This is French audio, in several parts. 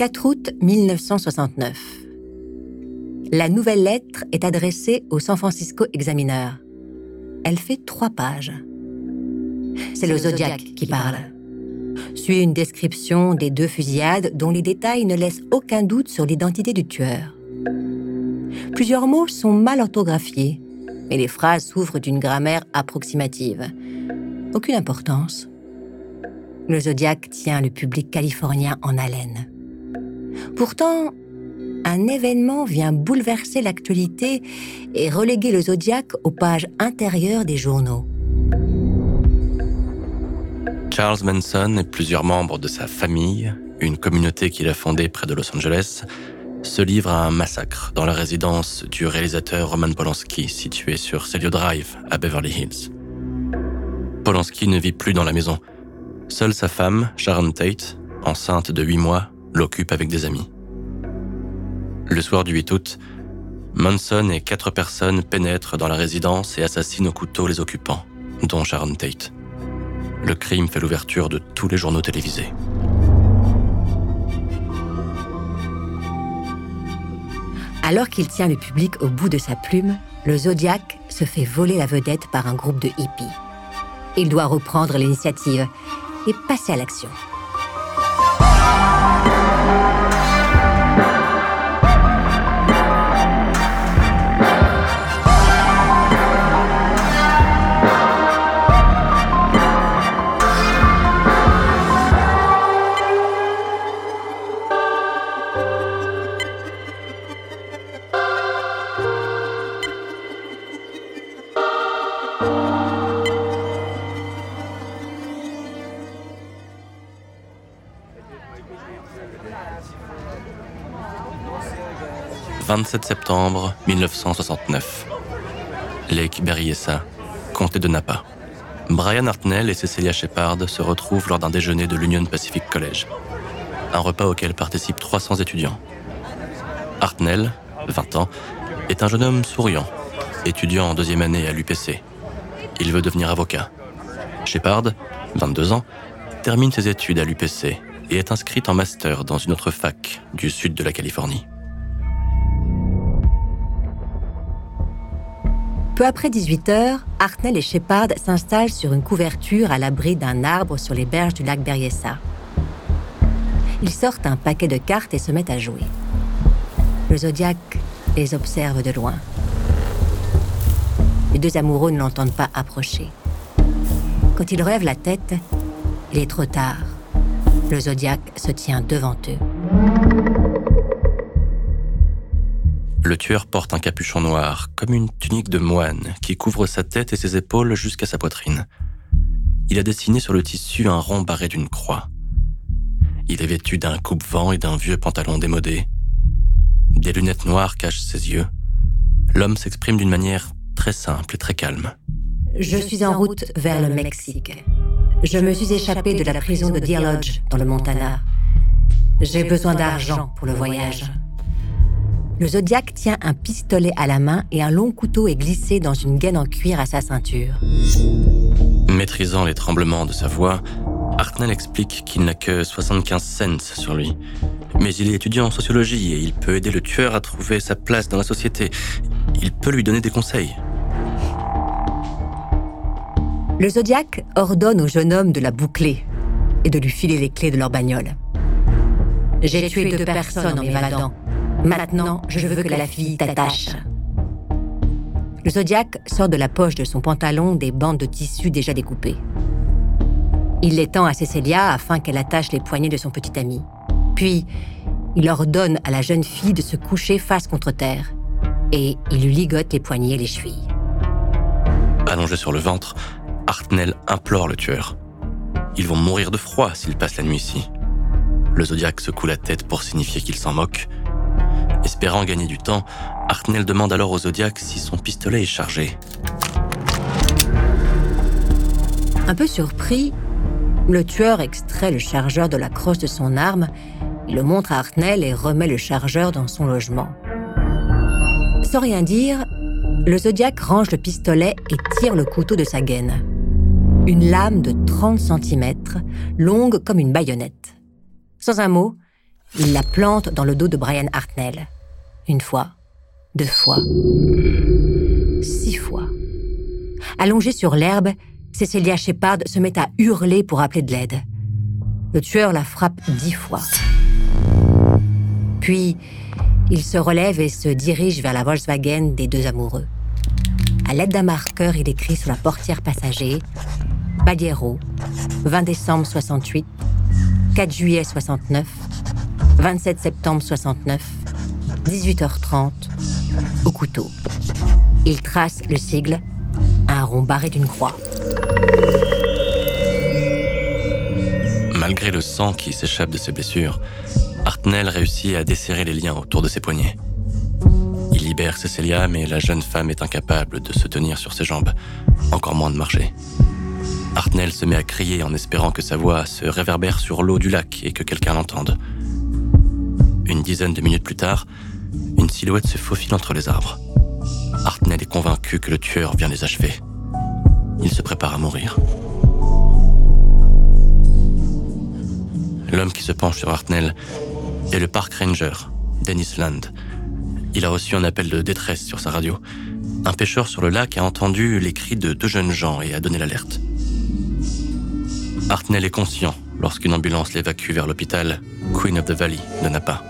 4 août 1969. La nouvelle lettre est adressée au San Francisco Examiner. Elle fait trois pages. C'est le Zodiac qui parle. Suit une description des deux fusillades dont les détails ne laissent aucun doute sur l'identité du tueur. Plusieurs mots sont mal orthographiés, mais les phrases souffrent d'une grammaire approximative. Aucune importance. Le Zodiac tient le public californien en haleine. Pourtant, un événement vient bouleverser l'actualité et reléguer le Zodiac aux pages intérieures des journaux. Charles Manson et plusieurs membres de sa famille, une communauté qu'il a fondée près de Los Angeles, se livrent à un massacre dans la résidence du réalisateur Roman Polanski, située sur Celio Drive à Beverly Hills. Polanski ne vit plus dans la maison. Seule sa femme, Sharon Tate, enceinte de 8 mois, l'occupe avec des amis. Le soir du 8 août, Manson et quatre personnes pénètrent dans la résidence et assassinent au couteau les occupants, dont Sharon Tate. Le crime fait l'ouverture de tous les journaux télévisés. Alors qu'il tient le public au bout de sa plume, le Zodiac se fait voler la vedette par un groupe de hippies. Il doit reprendre l'initiative et passer à l'action. 27 septembre 1969. Lake Berryessa, comté de Napa. Brian Hartnell et Cecilia Shepard se retrouvent lors d'un déjeuner de l'Union Pacific College. Un repas auquel participent 300 étudiants. Hartnell, 20 ans, est un jeune homme souriant, étudiant en deuxième année à l'UPC. Il veut devenir avocat. Shepard, 22 ans, termine ses études à l'UPC et est inscrite en master dans une autre fac du sud de la Californie. Peu après 18 heures, Hartnell et Shepard s'installent sur une couverture à l'abri d'un arbre sur les berges du lac Berryessa. Ils sortent un paquet de cartes et se mettent à jouer. Le Zodiac les observe de loin. Les deux amoureux ne l'entendent pas approcher. Quand ils relèvent la tête, il est trop tard. Le Zodiac se tient devant eux. Tueur porte un capuchon noir, comme une tunique de moine, qui couvre sa tête et ses épaules jusqu'à sa poitrine. Il a dessiné sur le tissu un rond barré d'une croix. Il est vêtu d'un coupe-vent et d'un vieux pantalon démodé. Des lunettes noires cachent ses yeux. L'homme s'exprime d'une manière très simple et très calme. Je suis en route vers le Mexique. Je me suis échappé de la prison de Deer Lodge, dans le Montana. J'ai besoin d'argent pour le voyage. Le Zodiac tient un pistolet à la main et un long couteau est glissé dans une gaine en cuir à sa ceinture. Maîtrisant les tremblements de sa voix, Hartnell explique qu'il n'a que 75 cents sur lui. Mais il est étudiant en sociologie et il peut aider le tueur à trouver sa place dans la société. Il peut lui donner des conseils. Le Zodiac ordonne au jeune homme de la boucler et de lui filer les clés de leur bagnole. J'ai tué deux personnes en m'évadant. Maintenant, je veux que la fille t'attache. Le Zodiac sort de la poche de son pantalon des bandes de tissu déjà découpées. Il les tend à Cecilia afin qu'elle attache les poignets de son petit ami. Puis, il ordonne à la jeune fille de se coucher face contre terre. Et il lui ligote les poignets et les chevilles. Allongé sur le ventre, Hartnell implore le tueur. Ils vont mourir de froid s'ils passent la nuit ici. Le Zodiac secoue la tête pour signifier qu'il s'en moque, Espérant gagner du temps, Hartnell demande alors au Zodiac si son pistolet est chargé. Un peu surpris, le tueur extrait le chargeur de la crosse de son arme, il le montre à Hartnell et remet le chargeur dans son logement. Sans rien dire, le Zodiac range le pistolet et tire le couteau de sa gaine. Une lame de 30 cm, longue comme une baïonnette. Sans un mot, il la plante dans le dos de Brian Hartnell. Une fois, deux fois, six fois. Allongée sur l'herbe, Cecilia Shepard se met à hurler pour appeler de l'aide. Le tueur la frappe dix fois. Puis, il se relève et se dirige vers la Volkswagen des deux amoureux. À l'aide d'un marqueur, il écrit sur la portière passager Baguero, 20 décembre 68, 4 juillet 69, 27 septembre 69, 18h30, au couteau. Il trace le sigle, un rond barré d'une croix. Malgré le sang qui s'échappe de ses blessures, Hartnell réussit à desserrer les liens autour de ses poignets. Il libère Cecilia, mais la jeune femme est incapable de se tenir sur ses jambes, encore moins de marcher. Hartnell se met à crier en espérant que sa voix se réverbère sur l'eau du lac et que quelqu'un l'entende. Une dizaine de minutes plus tard, une silhouette se faufile entre les arbres. Hartnell est convaincu que le tueur vient les achever. Il se prépare à mourir. L'homme qui se penche sur Hartnell est le park ranger, Dennis Land. Il a reçu un appel de détresse sur sa radio. Un pêcheur sur le lac a entendu les cris de deux jeunes gens et a donné l'alerte. Hartnell est conscient lorsqu'une ambulance l'évacue vers l'hôpital Queen of the Valley de Napa.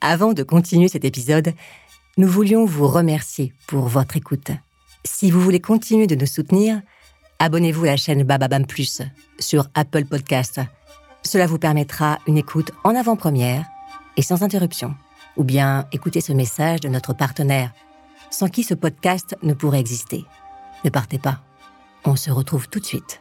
Avant de continuer cet épisode, nous voulions vous remercier pour votre écoute. Si vous voulez continuer de nous soutenir, abonnez-vous à la chaîne Bababam Plus sur Apple Podcast. Cela vous permettra une écoute en avant-première et sans interruption. Ou bien écoutez ce message de notre partenaire, sans qui ce podcast ne pourrait exister. Ne partez pas. On se retrouve tout de suite.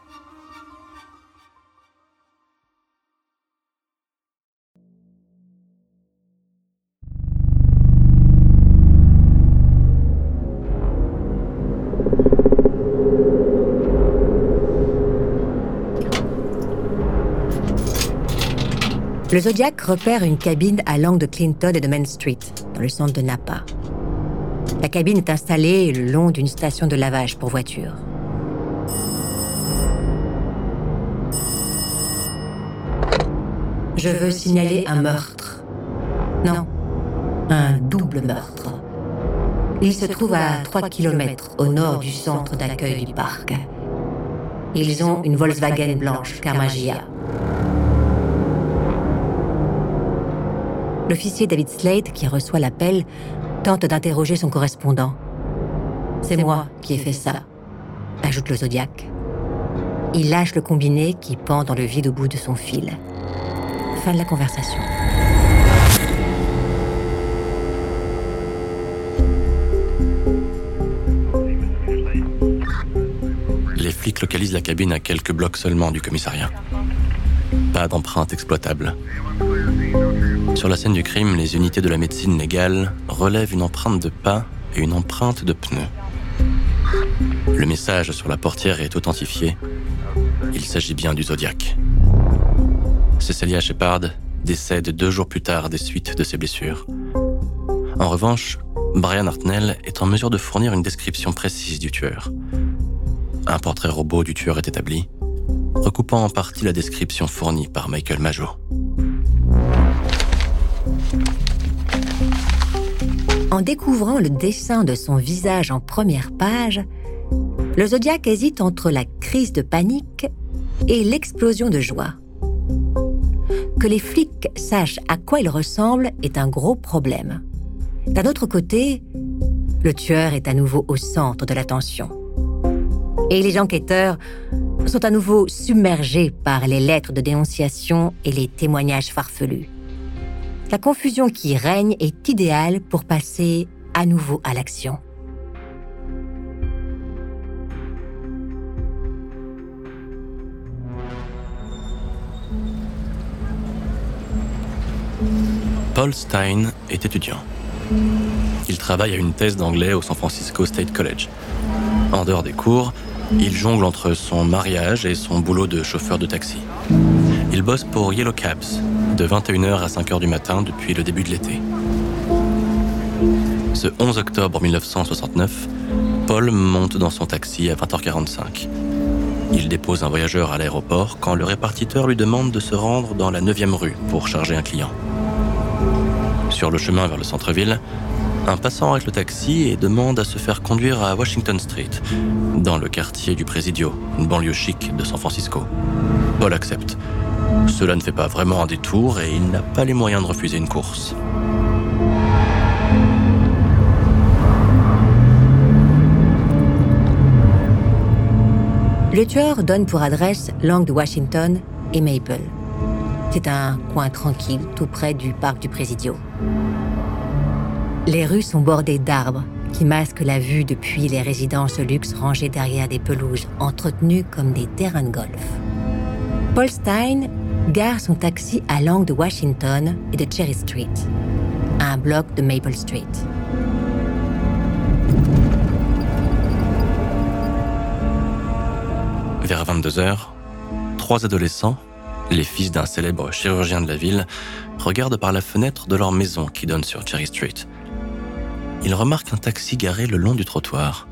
Le Zodiac repère une cabine à l'angle de Clinton et de Main Street, dans le centre de Napa. La cabine est installée le long d'une station de lavage pour voitures. Je veux signaler un meurtre. Non, un double meurtre. Il se trouve à 3 km au nord du centre d'accueil du parc. Ils ont une Volkswagen blanche Carmagia. L'officier David Slade, qui reçoit l'appel, tente d'interroger son correspondant. C'est moi qui ai fait ça, ajoute le Zodiac. Il lâche le combiné qui pend dans le vide au bout de son fil. Fin de la conversation. Les flics localisent la cabine à quelques blocs seulement du commissariat. Pas d'empreinte exploitable. Sur la scène du crime, les unités de la médecine légale relèvent une empreinte de pas et une empreinte de pneu. Le message sur la portière est authentifié. Il s'agit bien du Zodiac. Cecilia Shepard décède deux jours plus tard des suites de ses blessures. En revanche, Brian Hartnell est en mesure de fournir une description précise du tueur. Un portrait robot du tueur est établi, recoupant en partie la description fournie par Michael Majot. En découvrant le dessin de son visage en première page, le Zodiac hésite entre la crise de panique et l'explosion de joie. Que les flics sachent à quoi il ressemble est un gros problème. D'un autre côté, le tueur est à nouveau au centre de l'attention. Et les enquêteurs sont à nouveau submergés par les lettres de dénonciation et les témoignages farfelus la confusion qui règne est idéale pour passer à nouveau à l'action. Paul Stein est étudiant. Il travaille à une thèse d'anglais au San Francisco State College. En dehors des cours, il jongle entre son mariage et son boulot de chauffeur de taxi. Il bosse pour Yellow Cabs, de 21h à 5h du matin depuis le début de l'été. Ce 11 octobre 1969, Paul monte dans son taxi à 20h45. Il dépose un voyageur à l'aéroport quand le répartiteur lui demande de se rendre dans la 9e rue pour charger un client. Sur le chemin vers le centre-ville, un passant arrête le taxi et demande à se faire conduire à Washington Street, dans le quartier du Presidio, une banlieue chic de San Francisco. Paul accepte. Cela ne fait pas vraiment un détour et il n'a pas les moyens de refuser une course. Le tueur donne pour adresse l'angle de Washington et Maple. C'est un coin tranquille tout près du parc du Presidio. Les rues sont bordées d'arbres qui masquent la vue depuis les résidences de luxe rangées derrière des pelouses entretenues comme des terrains de golf. Paul Stein gare son taxi à l'angle de Washington et de Cherry Street, un bloc de Maple Street. Vers 22h, trois adolescents, les fils d'un célèbre chirurgien de la ville, regardent par la fenêtre de leur maison qui donne sur Cherry Street. Ils remarquent un taxi garé le long du trottoir.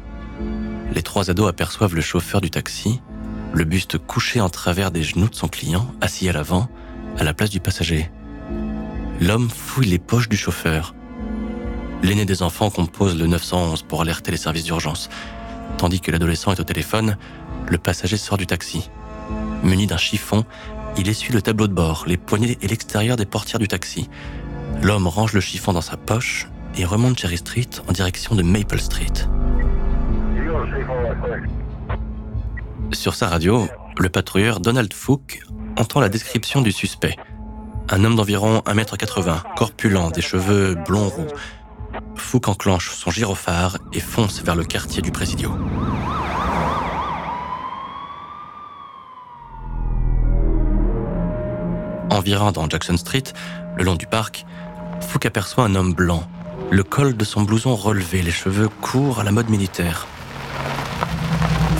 Les trois ados aperçoivent le chauffeur du taxi, le buste couché en travers des genoux de son client, assis à l'avant, à la place du passager. L'homme fouille les poches du chauffeur. L'aîné des enfants compose le 911 pour alerter les services d'urgence. Tandis que l'adolescent est au téléphone, le passager sort du taxi. Muni d'un chiffon, il essuie le tableau de bord, les poignées et l'extérieur des portières du taxi. L'homme range le chiffon dans sa poche et remonte Cherry Street en direction de Maple Street. Sur sa radio, le patrouilleur Donald Fooke entend la description du suspect. Un homme d'environ 1m80, corpulent, des cheveux blonds roux. Fouque enclenche son gyrophare et fonce vers le quartier du Presidio. Environ dans Jackson Street, le long du parc, Fouque aperçoit un homme blanc, le col de son blouson relevé, les cheveux courts à la mode militaire.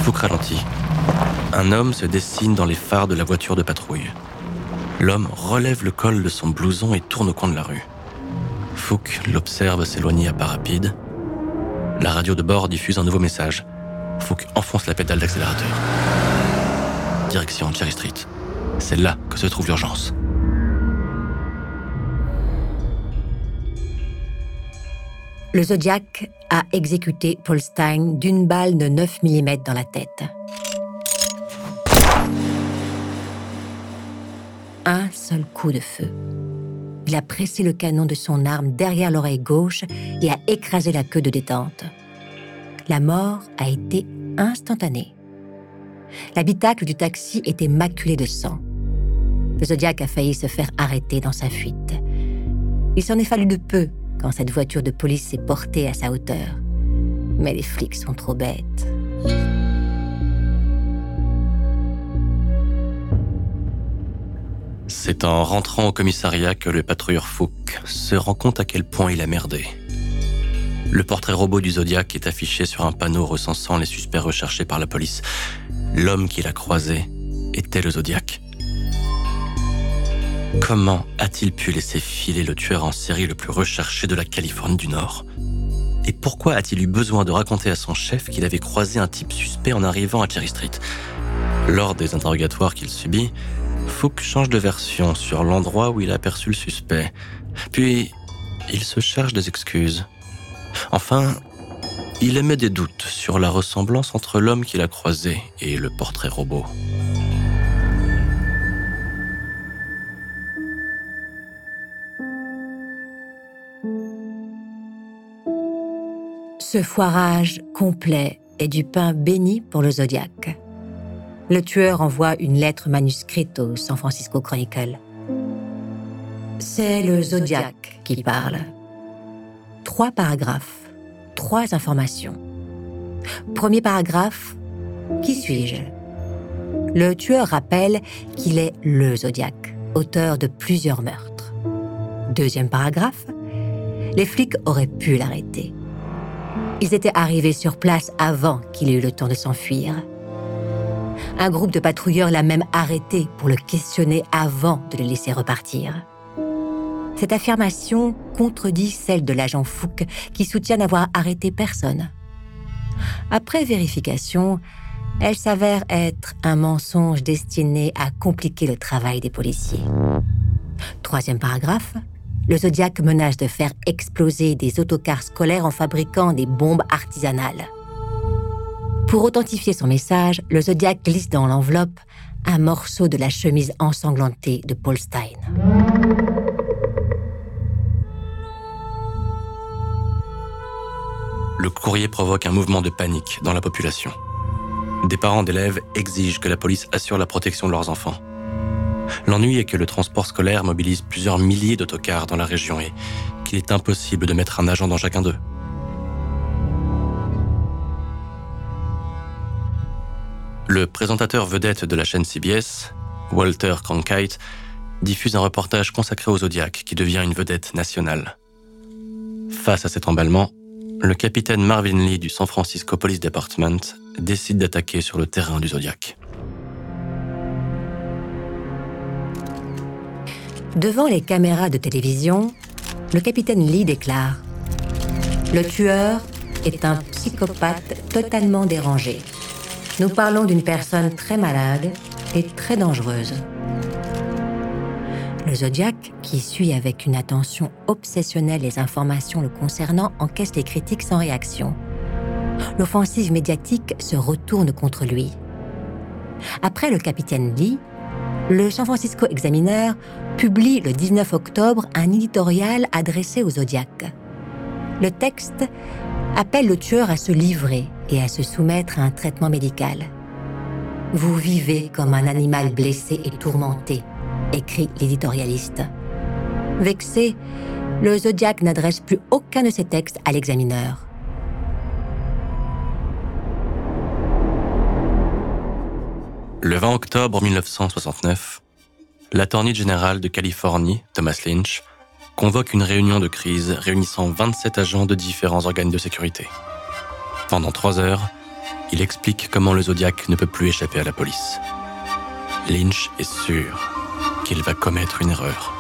Fouque ralentit. Un homme se dessine dans les phares de la voiture de patrouille. L'homme relève le col de son blouson et tourne au coin de la rue. Fouque l'observe s'éloigner à pas rapide. La radio de bord diffuse un nouveau message. Fouque enfonce la pédale d'accélérateur. Direction Cherry Street. C'est là que se trouve l'urgence. Le Zodiac a exécuté Paul Stein d'une balle de 9 mm dans la tête. Un seul coup de feu. Il a pressé le canon de son arme derrière l'oreille gauche et a écrasé la queue de détente. La mort a été instantanée. L'habitacle du taxi était maculé de sang. Le Zodiac a failli se faire arrêter dans sa fuite. Il s'en est fallu de peu quand cette voiture de police s'est portée à sa hauteur. Mais les flics sont trop bêtes. C'est en rentrant au commissariat que le patrouilleur Fouque se rend compte à quel point il a merdé. Le portrait robot du Zodiac est affiché sur un panneau recensant les suspects recherchés par la police. L'homme qu'il a croisé était le Zodiac. Comment a-t-il pu laisser filer le tueur en série le plus recherché de la Californie du Nord? Et pourquoi a-t-il eu besoin de raconter à son chef qu'il avait croisé un type suspect en arrivant à Cherry Street? Lors des interrogatoires qu'il subit, Fouque change de version sur l'endroit où il a aperçu le suspect. Puis, il se cherche des excuses. Enfin, il émet des doutes sur la ressemblance entre l'homme qu'il a croisé et le portrait robot. Ce foirage complet est du pain béni pour le Zodiac. Le tueur envoie une lettre manuscrite au San Francisco Chronicle. C'est le Zodiac qui parle. Trois paragraphes, trois informations. Premier paragraphe, qui suis-je? Le tueur rappelle qu'il est le Zodiac, auteur de plusieurs meurtres. Deuxième paragraphe, les flics auraient pu l'arrêter. Ils étaient arrivés sur place avant qu'il ait eu le temps de s'enfuir. Un groupe de patrouilleurs l'a même arrêté pour le questionner avant de le laisser repartir. Cette affirmation contredit celle de l'agent Fouque qui soutient n'avoir arrêté personne. Après vérification, elle s'avère être un mensonge destiné à compliquer le travail des policiers. Troisième paragraphe. Le Zodiac menace de faire exploser des autocars scolaires en fabriquant des bombes artisanales. Pour authentifier son message, le Zodiac glisse dans l'enveloppe un morceau de la chemise ensanglantée de Paul Stein. Le courrier provoque un mouvement de panique dans la population. Des parents d'élèves exigent que la police assure la protection de leurs enfants. L'ennui est que le transport scolaire mobilise plusieurs milliers d'autocars dans la région et qu'il est impossible de mettre un agent dans chacun d'eux. Le présentateur vedette de la chaîne CBS, Walter Cronkite, diffuse un reportage consacré au Zodiac qui devient une vedette nationale. Face à cet emballement, le capitaine Marvin Lee du San Francisco Police Department décide d'attaquer sur le terrain du Zodiac. Devant les caméras de télévision, le capitaine Lee déclare Le tueur est un psychopathe totalement dérangé. Nous parlons d'une personne très malade et très dangereuse. Le Zodiac, qui suit avec une attention obsessionnelle les informations le concernant, encaisse les critiques sans réaction. L'offensive médiatique se retourne contre lui. Après le capitaine Lee, le San Francisco Examiner publie le 19 octobre un éditorial adressé au Zodiac. Le texte appelle le tueur à se livrer et à se soumettre à un traitement médical. Vous vivez comme un animal blessé et tourmenté, écrit l'éditorialiste. Vexé, le Zodiac n'adresse plus aucun de ses textes à l'examineur. Le 20 octobre 1969, l'attorney général de Californie, Thomas Lynch, convoque une réunion de crise réunissant 27 agents de différents organes de sécurité. Pendant trois heures, il explique comment le Zodiac ne peut plus échapper à la police. Lynch est sûr qu'il va commettre une erreur.